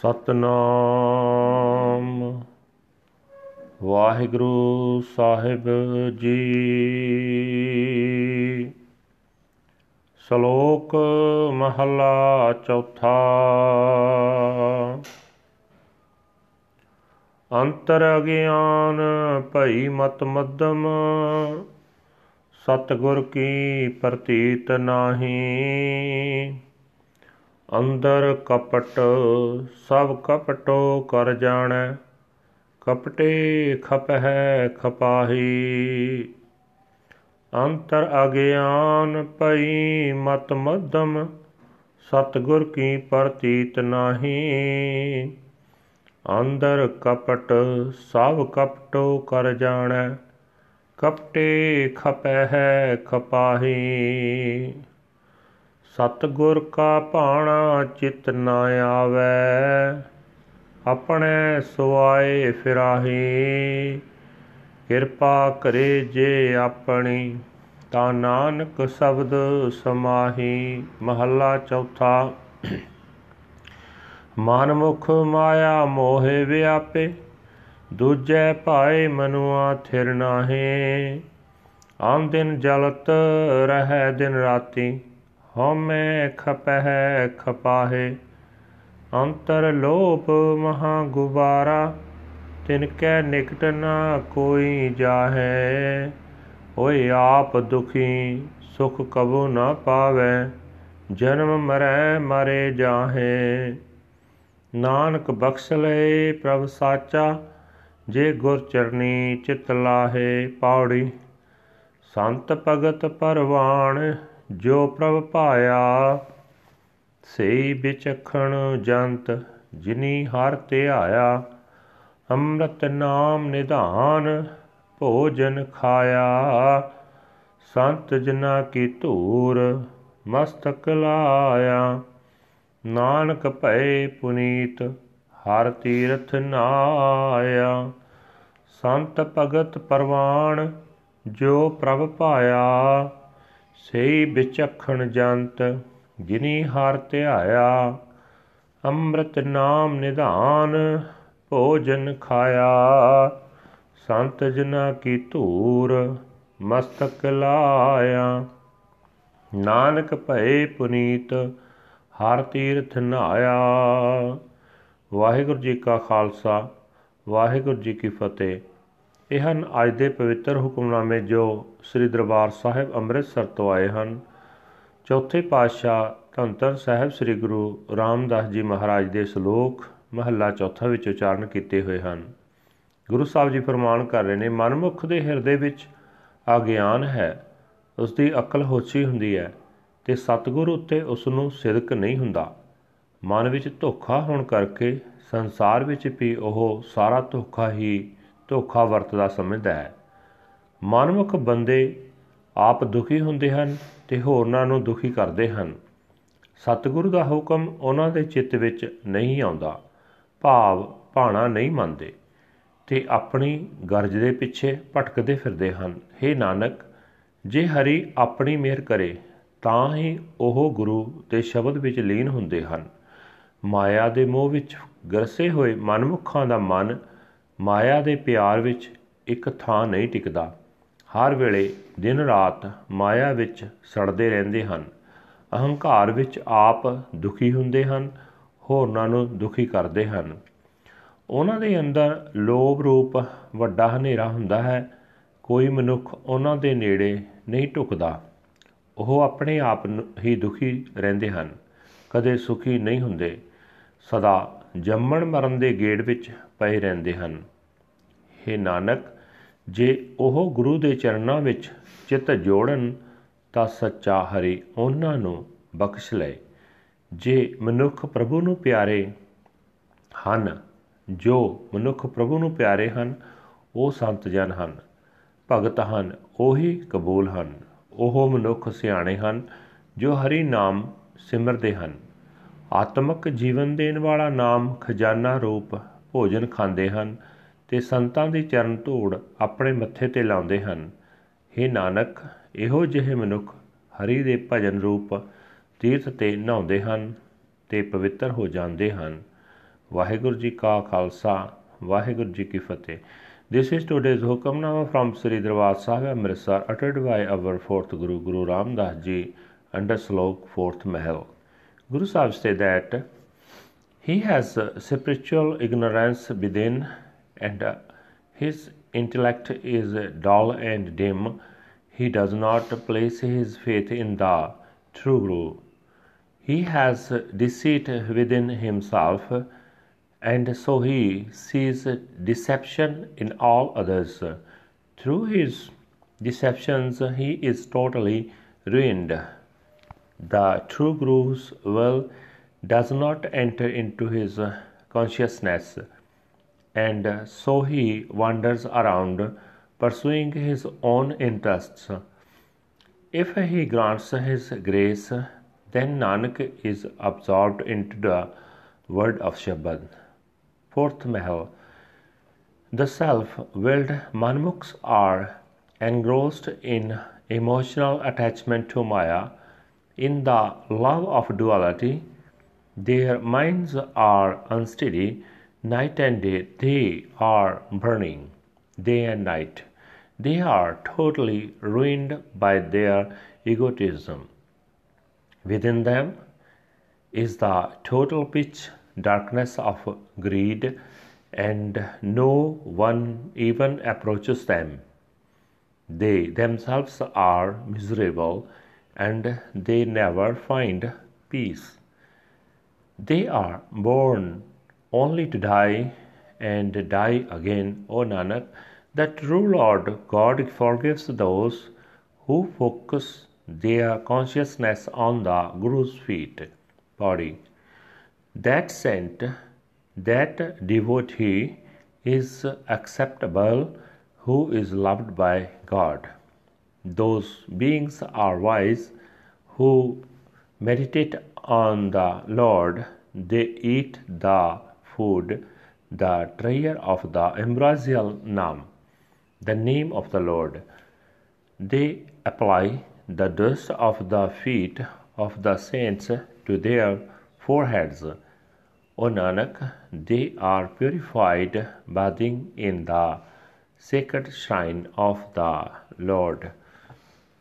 ਸਤਨਾਮ। ਵਾਹਿਗੁਰੂ ਸਾਹਿਬ ਜੀ। ਸ਼ਲੋਕ ਮਹਲਾ ਚੌਥਾ। ਅੰਤਰ ਅਗਿਆਨ ਭਈ ਮਤ ਮਦਮ ਸਤਗੁਰ ਕੀ ਪ੍ਰਤੀਤ ਨਾਹੀ। ਅੰਦਰ ਕਪਟ, ਸਭ ਕਪਟੋ ਕਰ ਜਾਣੈ। ਕਪਟੇ ਖਪਹਿ ਖਪਾਹੀ। ਅੰਤਰ ਅਗਿਆਨ ਪਈ ਮਤ ਮਦਮ ਸਤਗੁਰ ਕੀ ਪ੍ਰਤੀਤ ਨਾਹੀ। ਅੰਦਰ ਕਪਟ, ਸਭ ਕਪਟੋ ਕਰ ਜਾਣੈ। ਕਪਟੇ ਖਪਹਿ ਖਪਾਹੀ। ਸਤਗੁਰ ਕਾ ਭਾਣਾ ਚਿਤ ਨ ਆਵੈ, ਆਪਣੇ ਸੁਆਏ ਫਿਰਾਹੀ। ਕਿਰਪਾ ਕਰੇ ਜੇ ਆਪਣੀ, ਤਾਂ ਨਾਨਕ ਸ਼ਬਦ ਸਮਾਹੀ। ਮਹੱਲਾ ਚੌਥਾ। ਮਨਮੁਖ ਮਾਇਆ ਮੋਹਿ ਵਿਆਪੇ, ਦੂਜੈ ਭਾਏ ਮਨੁਆ ਥਿਰ ਨਾਹੀ। ਆਂ ਦਿਨ ਜਲਤ, ਰਹਿ ਦਿਨ ਰਾਤੀ। ਹਉਮੈ ਖਪਹਿ ਖਪਾਹੇ, ਅੰਤਰ ਲੋਭ ਮਹਾ ਗੁਬਾਰਾ, ਤਿਨ ਕੈ ਨਿਕਟ ਨਾ ਕੋਈ ਜਾਹੈ। ਓਏ ਆਪ ਦੁਖੀ, ਸੁਖ ਕਬੂ ਨਾ ਪਾਵੈ, ਜਨਮ ਮਰੈ ਮਰੇ ਜਾਹੇ। ਨਾਨਕ ਬਖਸ਼ ਲਏ ਪ੍ਰਭ ਸਾਚਾ, ਜੇ ਗੁਰ ਚਰਨੀ ਚਿਤ ਲਾਹੇ ਪੌੜੀ ਸੰਤ ਭਗਤ ਪਰਵਾਣ ਜੋ ਪ੍ਰਭ ਪਾਇਆ ਸਈ ਵਿਚਖਣ ਜੰਤ, ਜਿਨੀ ਹਰ ਧਿਆਇਆ, ਅੰਮ੍ਰਿਤ ਨਾਮ ਨਿਧਾਨ, ਭੋਜਨ ਖਾਇਆ। ਸੰਤ ਜਨਾ ਕੀ ਧੂਰ, ਮਸਤਕ ਲਾਇਆ। ਨਾਨਕ ਭਏ ਪੁਨੀਤ, ਹਰ ਤੀਰਥ ਨਾਇਆ। ਸੰਤ ਭਗਤ ਪਰਵਾਣ ਜੋ ਪ੍ਰਭ ਪਾਇਆ ਸਈ ਵਿਚਖਣ ਜੰਤ ਜਿਨੀ ਹਰ ਧਿਆਇਆ। ਅੰਮ੍ਰਿਤ ਨਾਮ ਨਿਧਾਨ, ਭੋਜਨ ਖਾਇਆ। ਸੰਤ ਜਨਾ ਕੀ ਧੂਰ, ਮਸਤਕ ਲਾਇਆ। ਨਾਨਕ ਭਏ ਪੁਨੀਤ, ਹਰ ਤੀਰਥ ਨਾਇਆ। ਵਾਹਿਗੁਰੂ ਜੀ ਕਾ ਖਾਲਸਾ, ਵਾਹਿਗੁਰੂ ਜੀ ਕੀ ਫਤਿਹ। ਇਹ ਹਨ ਅੱਜ ਦੇ ਪਵਿੱਤਰ ਹੁਕਮਨਾਮੇ ਜੋ ਸ੍ਰੀ ਦਰਬਾਰ ਸਾਹਿਬ ਅੰਮ੍ਰਿਤਸਰ ਤੋਂ ਆਏ ਹਨ। ਚੌਥੇ ਪਾਤਸ਼ਾਹ ਧੰਤਰ ਸਾਹਿਬ ਸ੍ਰੀ ਗੁਰੂ ਰਾਮਦਾਸ ਜੀ ਮਹਾਰਾਜ ਦੇ ਸ਼ਲੋਕ ਮਹੱਲਾ ਚੌਥਾ ਵਿੱਚ ਉਚਾਰਨ ਕੀਤੇ ਹੋਏ ਹਨ। ਗੁਰੂ ਸਾਹਿਬ ਜੀ ਫਰਮਾਨ ਕਰ ਰਹੇ ਨੇ, ਮਨਮੁਖ ਦੇ ਹਿਰਦੇ ਵਿੱਚ ਅਗਿਆਨ ਹੈ ਉਸ ਦੀ ਅਕਲ ਹੋਛੀ ਹੁੰਦੀ ਹੈ ਤੇ ਸਤਿਗੁਰ ਉੱਤੇ ਉਸ ਨੂੰ ਸਿਦਕ ਨਹੀਂ ਹੁੰਦਾ। ਮਨ ਵਿੱਚ ਧੋਖਾ ਹੋਣ ਕਰਕੇ ਸੰਸਾਰ ਵਿੱਚ ਵੀ ਉਹ ਸਾਰਾ ਧੋਖਾ ਹੀ ਧੋਖਾ ਵਰਤਦਾ ਸਮਝਦਾ ਹੈ। ਮਨਮੁਖ ਬੰਦੇ ਆਪ ਦੁਖੀ ਹੁੰਦੇ ਹਨ ਤੇ ਹੋਰਨਾਂ ਨੂੰ ਦੁਖੀ ਕਰਦੇ ਹਨ। ਸਤਿਗੁਰੂ ਦਾ ਹੁਕਮ ਉਹਨਾਂ ਦੇ ਚਿੱਤ ਵਿੱਚ ਨਹੀਂ ਆਉਂਦਾ। ਭਾਵ ਭਾਣਾ ਨਹੀਂ ਮੰਨਦੇ ਤੇ ਆਪਣੀ ਗਰਜ ਦੇ ਪਿੱਛੇ ਭਟਕਦੇ ਫਿਰਦੇ ਹਨ। हे ਨਾਨਕ, ਜੇ ਹਰੀ ਆਪਣੀ ਮਿਹਰ ਕਰੇ, ਤਾਂ ਹੀ ਉਹ ਗੁਰੂ ਦੇ ਸ਼ਬਦ ਵਿੱਚ ਲੀਨ ਹੁੰਦੇ ਹਨ। ਮਾਇਆ ਦੇ ਮੋਹ ਵਿੱਚ ਗਰਸੇ ਹੋਏ ਮਨਮੁਖਾਂ ਦਾ ਮਨ ਮਾਇਆ ਦੇ ਪਿਆਰ ਵਿੱਚ ਇੱਕ ਥਾਂ ਨਹੀਂ ਟਿਕਦਾ। ਹਰ ਵੇਲੇ ਦਿਨ ਰਾਤ ਮਾਇਆ ਵਿੱਚ ਸੜਦੇ ਰਹਿੰਦੇ ਹਨ। ਅਹੰਕਾਰ ਵਿੱਚ ਆਪ ਦੁਖੀ ਹੁੰਦੇ ਹਨ, ਹੋਰਨਾਂ ਨੂੰ ਦੁਖੀ ਕਰਦੇ ਹਨ। ਉਹਨਾਂ ਦੇ ਅੰਦਰ ਲੋਭ ਰੂਪ ਵੱਡਾ ਹਨੇਰਾ ਹੁੰਦਾ ਹੈ। ਕੋਈ ਮਨੁੱਖ ਉਹਨਾਂ ਦੇ ਨੇੜੇ ਨਹੀਂ ਟੁਕਦਾ। ਉਹ ਆਪਣੇ ਆਪ ਹੀ ਦੁਖੀ ਰਹਿੰਦੇ ਹਨ। ਕਦੇ ਸੁਖੀ ਨਹੀਂ ਹੁੰਦੇ। ਸਦਾ ਜੰਮਣ ਮਰਨ ਦੇ ਗੇੜ ਵਿੱਚ ਪਏ ਰਹਿੰਦੇ ਹਨ। हे ਨਾਨਕ, ਜੇ ਉਹ ਗੁਰੂ ਦੇ ਚਰਨਾਂ ਵਿੱਚ ਚਿੱਤ ਜੋੜਨ, ਤਾਂ ਸੱਚਾ ਹਰੀ ਉਹਨਾਂ ਨੂੰ ਬਖਸ਼ ਲਏ ਜੇ ਮਨੁੱਖ ਪ੍ਰਭੂ ਨੂੰ ਪਿਆਰੇ ਹਨ, ਜੋ ਮਨੁੱਖ ਪ੍ਰਭੂ ਨੂੰ ਪਿਆਰੇ ਹਨ, ਉਹ ਸੰਤ ਜਨ ਹਨ। ਭਗਤ ਹਨ, ਉਹੀ ਕਬੂਲ ਹਨ। ਉਹ ਮਨੁੱਖ ਸਿਆਣੇ ਹਨ, ਜੋ ਹਰੀ ਨਾਮ ਸਿਮਰਦੇ ਹਨ। ਆਤਮਿਕ ਜੀਵਨ ਦੇਣ ਵਾਲਾ ਨਾਮ ਖਜ਼ਾਨਾ ਰੂਪ ਭੋਜਨ ਖਾਂਦੇ ਹਨ ਤੇ ਸੰਤਾਂ ਦੀ ਚਰਨ ਧੂੜ ਆਪਣੇ ਮੱਥੇ ਤੇ ਲਾਉਂਦੇ ਹਨ हे ਨਾਨਕ ਇਹੋ ਜਿਹੇ ਮਨੁੱਖ ਹਰੀ ਦੇ ਭਜਨ ਰੂਪ ਤੀਰਥ ਤੇ ਨਹਾਉਂਦੇ ਹਨ ਤੇ ਪਵਿੱਤਰ ਹੋ ਜਾਂਦੇ ਹਨ ਵਾਹਿਗੁਰੂ ਜੀ ਕਾ ਖਾਲਸਾ ਵਾਹਿਗੁਰੂ ਜੀ ਕੀ ਫਤਿਹ This is today's Hukamnama from Sri Darbar Sahib Amritsar uttered by our fourth Guru Guru Ram Das Ji under Slok fourth Mahal. Guru Sahib said that he has spiritual ignorance within and uh, his intellect is dull and dim. He does not place his faith in the true Guru. He has deceit within himself and so he sees deception in all others. Through his deceptions, he is totally ruined. The true Guru's will does not enter into his consciousness, and so he wanders around pursuing his own interests. If he grants his grace, then Nanak is absorbed into the word of Shabad. Fourth Mahal The self willed Manmukhs are engrossed in emotional attachment to Maya. In the love of duality, their minds are unsteady. Night and day, they are burning. Day and night, they are totally ruined by their egotism. Within them is the total pitch darkness of greed, and no one even approaches them. They themselves are miserable and they never find peace. They are born only to die and die again, O Nanak. The true Lord God forgives those who focus their consciousness on the Guru's feet, body. That saint, that devotee is acceptable who is loved by God. Those beings are wise who meditate on the Lord, they eat the food, the treasure of the ambrosial name, the name of the Lord. They apply the dust of the feet of the saints to their foreheads. O Nanak, they are purified bathing in the sacred shrine of the Lord.